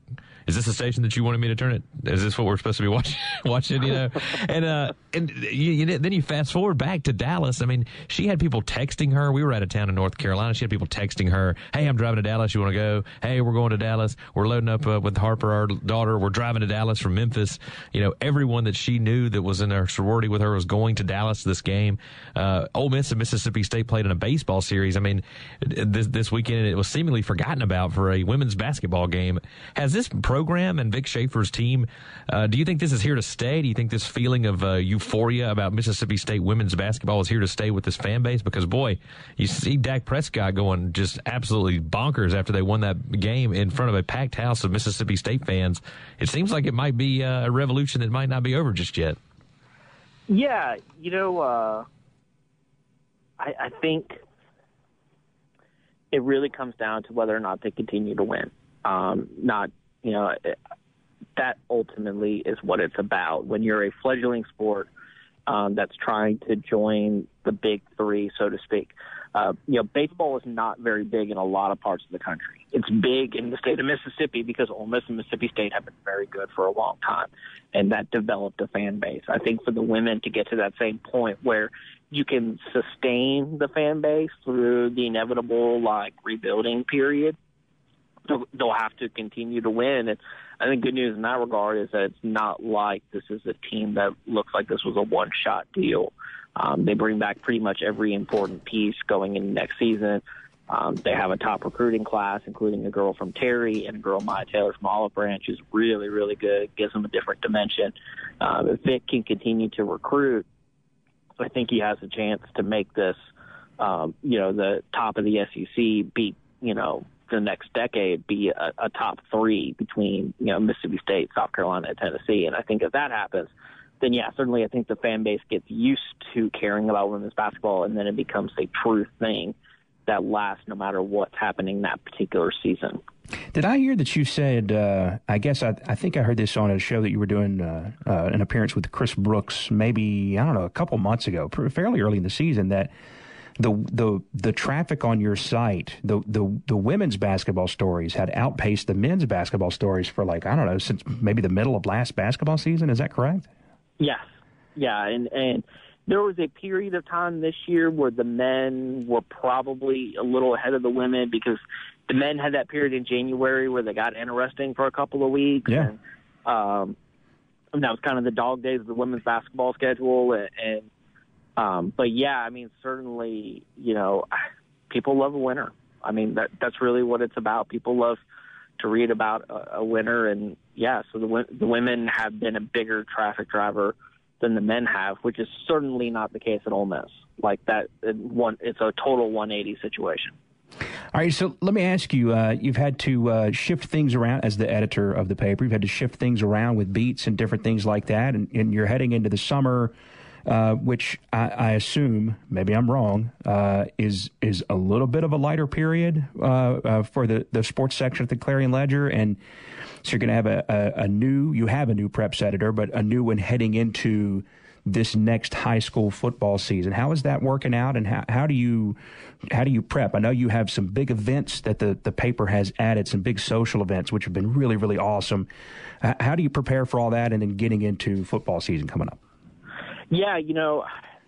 is this a station that you wanted me to turn it? Is this what we're supposed to be watching? watching, you know? and uh, and you, you, then you fast forward back to Dallas. I mean, she had people texting her. We were out of town in North Carolina. She had people texting her, "Hey, I'm driving to Dallas. You want to go? Hey, we're going to Dallas. We're loading up uh, with Harper, our daughter. We're driving to Dallas from Memphis." You know, everyone that she knew that was in her sorority with her was going to Dallas this game. Uh, Ole Miss and Mississippi State played in a baseball series. I mean, this this weekend it was seemingly forgotten about for a women's basketball game. Has this program and Vic Schaefer's team, uh, do you think this is here to stay? Do you think this feeling of uh, euphoria about Mississippi State women's basketball is here to stay with this fan base? Because, boy, you see Dak Prescott going just absolutely bonkers after they won that game in front of a packed house of Mississippi State fans. It seems like it might be uh, a revolution that might not be over just yet. Yeah, you know, uh, I, I think it really comes down to whether or not they continue to win. Um, not you know, that ultimately is what it's about. When you're a fledgling sport um, that's trying to join the big three, so to speak, uh, you know, baseball is not very big in a lot of parts of the country. It's big in the state of Mississippi because Ole Miss and Mississippi State have been very good for a long time, and that developed a fan base. I think for the women to get to that same point where you can sustain the fan base through the inevitable like rebuilding period they'll have to continue to win. And I think good news in that regard is that it's not like this is a team that looks like this was a one shot deal. Um, they bring back pretty much every important piece going into next season. Um, they have a top recruiting class, including a girl from Terry and a girl Myah Taylor from Olive Branch, who's really, really good. Gives them a different dimension. Um, if Vic can continue to recruit, I think he has a chance to make this, um, you know, the top of the SEC beat, you know, the next decade be a, a top three between you know Mississippi State, South Carolina, and Tennessee. And I think if that happens, then yeah, certainly I think the fan base gets used to caring about women's basketball, and then it becomes a true thing that lasts no matter what's happening that particular season. Did I hear that you said? Uh, I guess I, I think I heard this on a show that you were doing uh, uh, an appearance with Chris Brooks, maybe I don't know, a couple months ago, fairly early in the season. That the the the traffic on your site, the the the women's basketball stories had outpaced the men's basketball stories for like I don't know since maybe the middle of last basketball season. Is that correct? Yes, yeah, and and there was a period of time this year where the men were probably a little ahead of the women because the men had that period in January where they got interesting for a couple of weeks. Yeah. And, um, and that was kind of the dog days of the women's basketball schedule, and, and um, but yeah, I mean, certainly, you know, people love a winner. I mean, that that's really what it's about. People love to read about a, a winner, and yeah, so the the women have been a bigger traffic driver than the men have, which is certainly not the case at Ole Miss. Like that, it one it's a total 180 situation. All right, so let me ask you: uh, You've had to uh, shift things around as the editor of the paper. You've had to shift things around with beats and different things like that, and, and you're heading into the summer uh, which I, I, assume, maybe I'm wrong, uh, is is a little bit of a lighter period uh, uh for the, the sports section at the Clarion Ledger, and so you're going to have a, a, a, new, you have a new preps editor, but a new one heading into this next high school football season. How is that working out, and how, how do you how do you prep? I know you have some big events that the the paper has added, some big social events, which have been really really awesome. How do you prepare for all that, and then getting into football season coming up? Yeah, you know,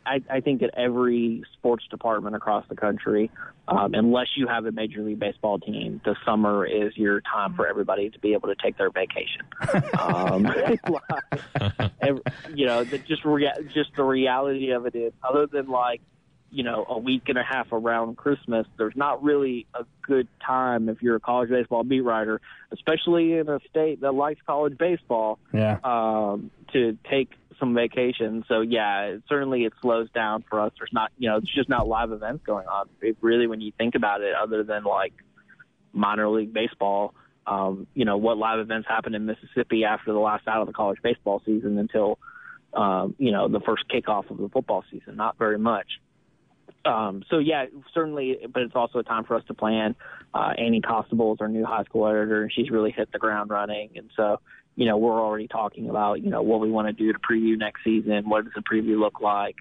I, I think that every sports department across the country, um, unless you have a Major League Baseball team, the summer is your time for everybody to be able to take their vacation. um, every, you know, the, just rea- just the reality of it is, other than like, you know, a week and a half around Christmas, there's not really a good time if you're a college baseball beat writer, especially in a state that likes college baseball Yeah. um, to take some vacation. So yeah, certainly it slows down for us. There's not, you know, it's just not live events going on. It really, when you think about it, other than like minor league baseball, um, you know, what live events happened in Mississippi after the last out of the college baseball season until, um, you know, the first kickoff of the football season? Not very much. Um, so yeah, certainly, but it's also a time for us to plan. Uh, Annie Costable is our new high school editor, and she's really hit the ground running. And so, you know, we're already talking about, you know, what we want to do to preview next season. What does the preview look like?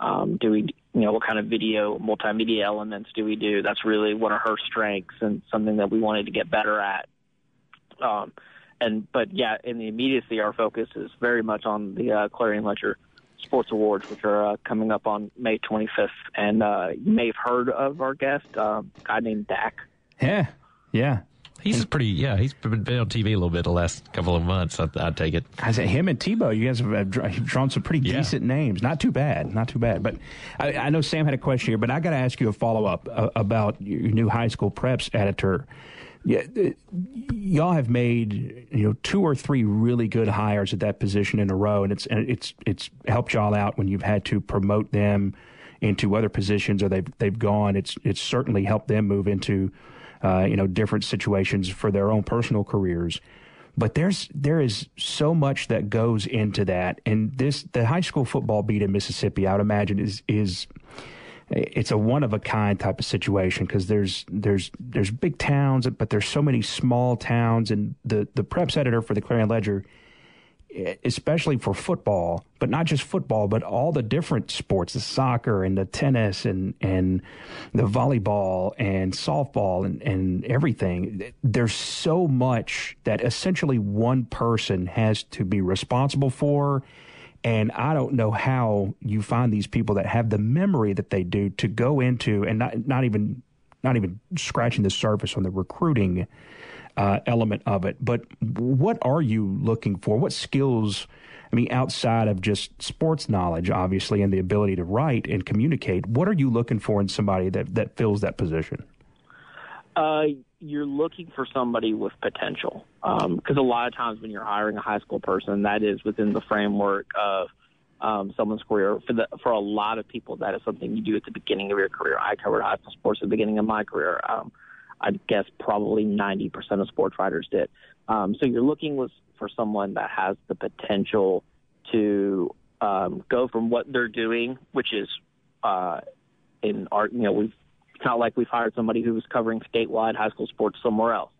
Um, do we, you know, what kind of video, multimedia elements do we do? That's really one of her strengths and something that we wanted to get better at. Um, and, but yeah, in the immediacy, our focus is very much on the uh, Clarion Ledger Sports Awards, which are uh, coming up on May 25th. And uh, you may have heard of our guest, uh, a guy named Dak. Yeah. Yeah. He's pretty, yeah, he's been on TV a little bit the last couple of months. I, I'd take it. I said him and Tebow. You guys have uh, drawn some pretty Yeah. decent names. Not too bad. Not too bad. But I, I know Sam had a question here, but I got to ask you a follow up uh, about your new high school preps editor. Yeah, y'all have made you know two or three really good hires at that position in a row, and it's and it's it's helped y'all out when you've had to promote them into other positions or they've they've gone. It's it's certainly helped them move into uh, you know different situations for their own personal careers. But there's there is so much that goes into that. And this the high school football beat in Mississippi I would imagine is is it's a one of a kind type of situation because there's there's there's big towns but there's so many small towns. And the the preps editor for the Clarion Ledger especially for football, but not just football, but all the different sports, the soccer and the tennis and, and the volleyball and softball and, and everything. There's so much that essentially one person has to be responsible for. And I don't know how you find these people that have the memory that they do to go into and not, not even not even scratching the surface on the recruiting uh, element of it. But what are you looking for? What skills? I mean, outside of just sports knowledge, obviously, and the ability to write and communicate, what are you looking for in somebody that that fills that position? Uh, you're looking for somebody with potential because a lot of times when you're hiring a high school person, that is within the framework of um, someone's career. For the for a lot of people, that is something you do at the beginning of your career. I covered high school sports at the beginning of my career. Um, I guess probably 90% of sports writers did. Um, so you're looking with, for someone that has the potential to um, go from what they're doing, which is uh, in art. You know, we've it's not like we've hired somebody who was covering statewide high school sports somewhere else.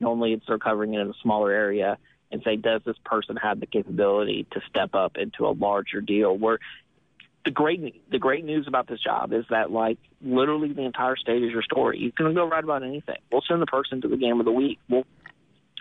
Normally, it's they're covering it in a smaller area and say, does this person have the capability to step up into a larger deal? Where the great the great news about this job is that like literally the entire state is your story. You can go write about anything. We'll send the person to the game of the week. We'll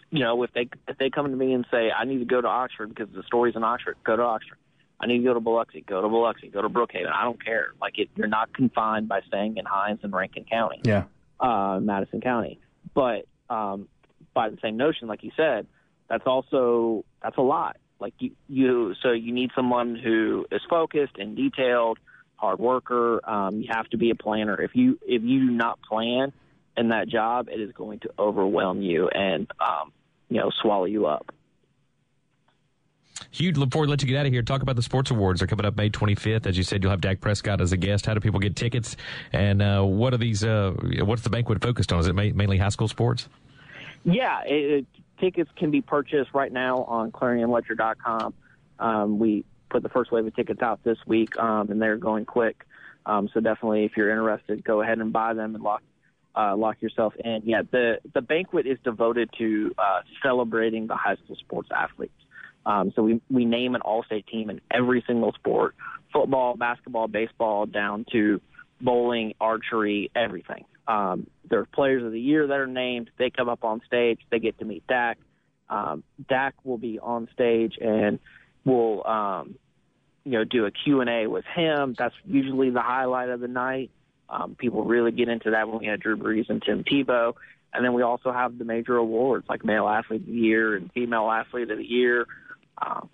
you know if they if they come to me and say I need to go to Oxford because the story's in Oxford, go to Oxford. I need to go to Biloxi, go to Biloxi, go to Brookhaven. I don't care. Like it, you're not confined by staying in Hinds and Rankin County Yeah, uh, Madison County. But um, by the same notion, like you said, that's also that's a lot. Like you, you so you need someone who is focused and detailed, hard worker. Um, you have to be a planner. If you if you do not plan in that job, it is going to overwhelm you and um, you know swallow you up. Hugh, look forward to let you get out of here. Talk about the sports awards. They're coming up May 25th. As you said, you'll have Dak Prescott as a guest. How do people get tickets? And uh, what are these? Uh, what's the banquet focused on? Is it ma- mainly high school sports? Yeah, it, tickets can be purchased right now on ClarionLedger.com. Um, we put the first wave of tickets out this week, um, and they're going quick. Um, so definitely, if you're interested, go ahead and buy them and lock uh, lock yourself in. Yeah, the the banquet is devoted to uh, celebrating the high school sports athletes. Um, so we we name an all-state team in every single sport: football, basketball, baseball, down to bowling, archery, everything. Um, there are players of the year that are named. They come up on stage. They get to meet Dak. Um, Dak will be on stage and will um, you know do a Q and A with him. That's usually the highlight of the night. Um, people really get into that when we had Drew Brees and Tim Tebow. And then we also have the major awards like Male Athlete of the Year and Female Athlete of the Year. Um,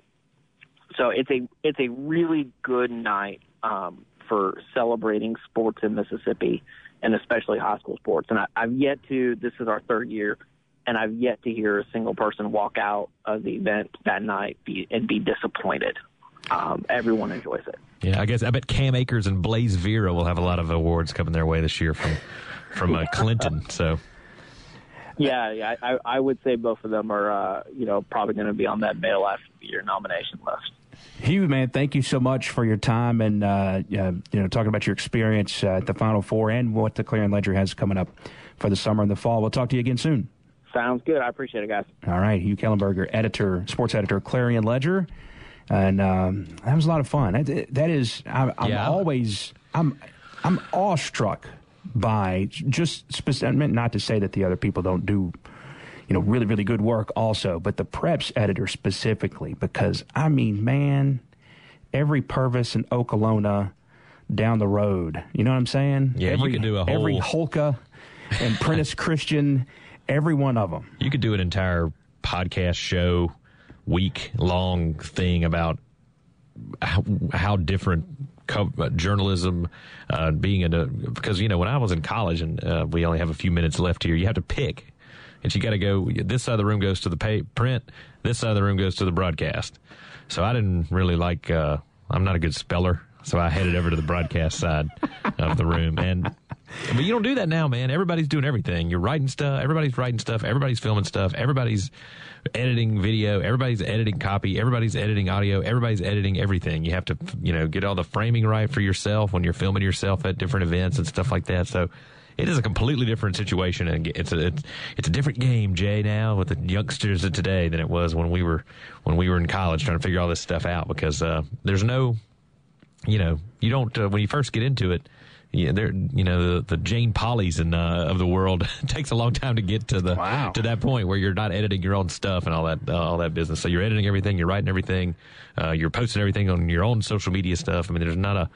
so it's a it's a really good night um, for celebrating sports in Mississippi and especially high school sports. And I, I've yet to this is our third year, and I've yet to hear a single person walk out of the event that night be, and be disappointed. Um, everyone enjoys it. Yeah, I guess I bet Cam Akers and Blaze Vera will have a lot of awards coming their way this year from from uh, Clinton. So Yeah, yeah, I, I would say both of them are, uh, you know, probably going to be on that male athlete of year nomination list. Hugh, man, thank you so much for your time and uh, uh, you know talking about your experience uh, at the Final Four and what the Clarion Ledger has coming up for the summer and the fall. We'll talk to you again soon. Sounds good. I appreciate it, guys. All right, Hugh Kellenberger, editor, sports editor, Clarion Ledger, and um, that was a lot of fun. That, that is, I, I'm Yeah. always, I'm, I'm awestruck by just specific. Not to say that the other people don't do, you know, really, really good work also, but the preps editor specifically, because I mean, man, every Purvis and Okolona down the road, you know what I'm saying? Yeah, you every, could do a whole... every Houlka and Prentiss Christian, every one of them. you could do an entire podcast show, week long thing about how, how different co- uh, journalism uh, being in a because you know when I was in college and uh, we only have a few minutes left here, you have to pick, and you got to go. This side of the room goes to the pay, print. This side of the room goes to the broadcast. So I didn't really like. Uh, I'm not a good speller, so I headed over to the broadcast side of the room and. But you don't do that now, man. Everybody's doing everything. You're writing stuff. Everybody's writing stuff. Everybody's filming stuff. Everybody's editing video. Everybody's editing copy. Everybody's editing audio. Everybody's editing everything. You have to, you know, get all the framing right for yourself when you're filming yourself at different events and stuff like that. So it is a completely different situation, and it's a it's, it's a different game, Jay. Now with the youngsters of today than it was when we were when we were in college trying to figure all this stuff out because uh, there's no you know, you don't uh, when you first get into it. Yeah, they're you know the, the Jane Pauley's and uh, of the world takes a long time to get to the Wow. to that point where you're not editing your own stuff and all that uh, all that business. So you're editing everything, you're writing everything, uh, you're posting everything on your own social media stuff. I mean, there's not a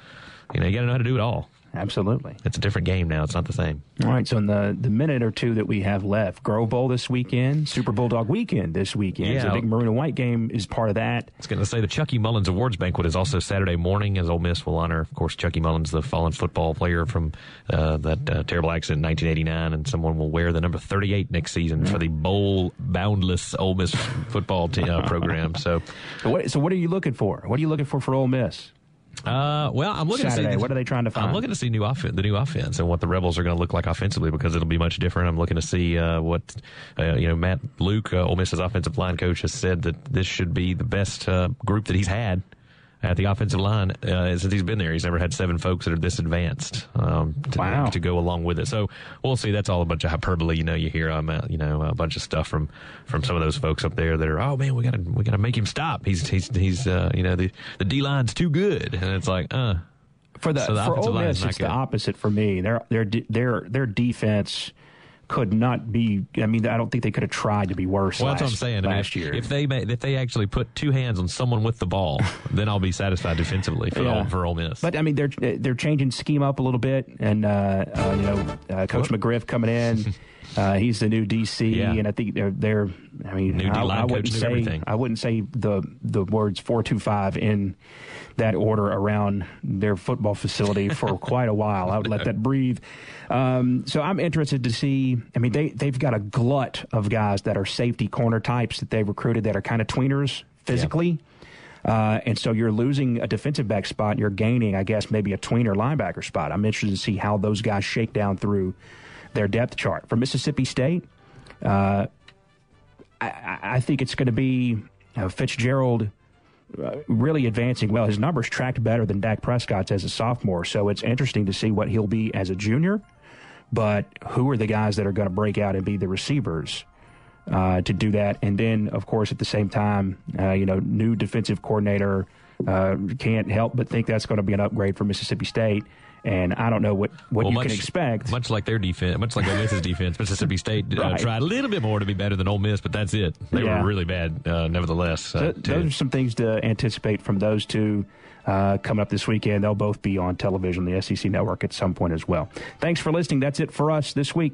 you know you got to know how to do it all. Absolutely. It's a different game now. It's not the same. All right, so in the, the minute or two that we have left, Grove Bowl this weekend, Super Bulldog weekend this weekend. Yeah. The big maroon and white game is part of that. I was going to say the Chucky Mullins Awards banquet is also Saturday morning, as Ole Miss will honor, of course, Chucky Mullins, the fallen football player from uh, that uh, terrible accident in 1989, and someone will wear the number 38 next season for the bowl boundless Ole Miss football te- uh, program. So, So what, so what are you looking for? What are you looking for for Ole Miss? Uh, well, I'm looking Saturday, to see what are they trying to find? I'm looking to see new off- the new offense and what the Rebels are going to look like offensively because it'll be much different. I'm looking to see uh, what uh, you know. Matt Luke, uh, Ole Miss's offensive line coach, has said that this should be the best uh, group that he's had at the offensive line uh, since he's been there. He's never had seven folks that are this advanced um, to, Wow. to go along with it. So we'll see. That's all a bunch of hyperbole. You know, you hear um, uh, you know a bunch of stuff from from some of those folks up there that are oh man, we got to we got to make him stop. He's he's he's uh, you know the the D line's too good, and it's like uh. For the, So the for offensive Ole line Miss, it's the opposite for me. Their their their their defense could not be. I mean, I don't think they could have tried to be worse. Well, last, that's what I'm saying. I mean, Last year, if they if they actually put two hands on someone with the ball, then I'll be satisfied defensively for Yeah. Ole, for Ole Miss. But I mean, they're they're changing scheme up a little bit, and uh, uh, you know, uh, Coach McGriff coming in. Uh, he's the new DC, Yeah. and I think they're they're. I mean, I, I wouldn't say everything. I wouldn't say the the words four two five in that order around their football facility for quite a while. I would let that breathe. Um, so I'm interested to see. I mean, they they've got a glut of guys that are safety corner types that they've recruited that are kind of tweeners physically. Uh, and so you're losing a defensive back spot. You're gaining, I guess, maybe a tweener linebacker spot. I'm interested to see how those guys shake down through their depth chart. For Mississippi State, uh, I, I- think it's going to be uh, Fitzgerald really advancing well. His numbers tracked better than Dak Prescott's as a sophomore, so it's interesting to see what he'll be as a junior. But who are the guys that are going to break out and be the receivers uh, to do that. And then, of course, at the same time, uh, you know, new defensive coordinator uh, can't help but think that's going to be an upgrade for Mississippi State. And I don't know what, what Well, you much, can expect. Much like their defense, much like Ole Miss's defense, Mississippi State uh, Right. tried a little bit more to be better than Ole Miss, but that's it. They Yeah. were really bad, uh, nevertheless. Uh, Th- those are some things to anticipate from those two uh, coming up this weekend. They'll both be on television, the SEC network, at some point as well. Thanks for listening. That's it for us this week.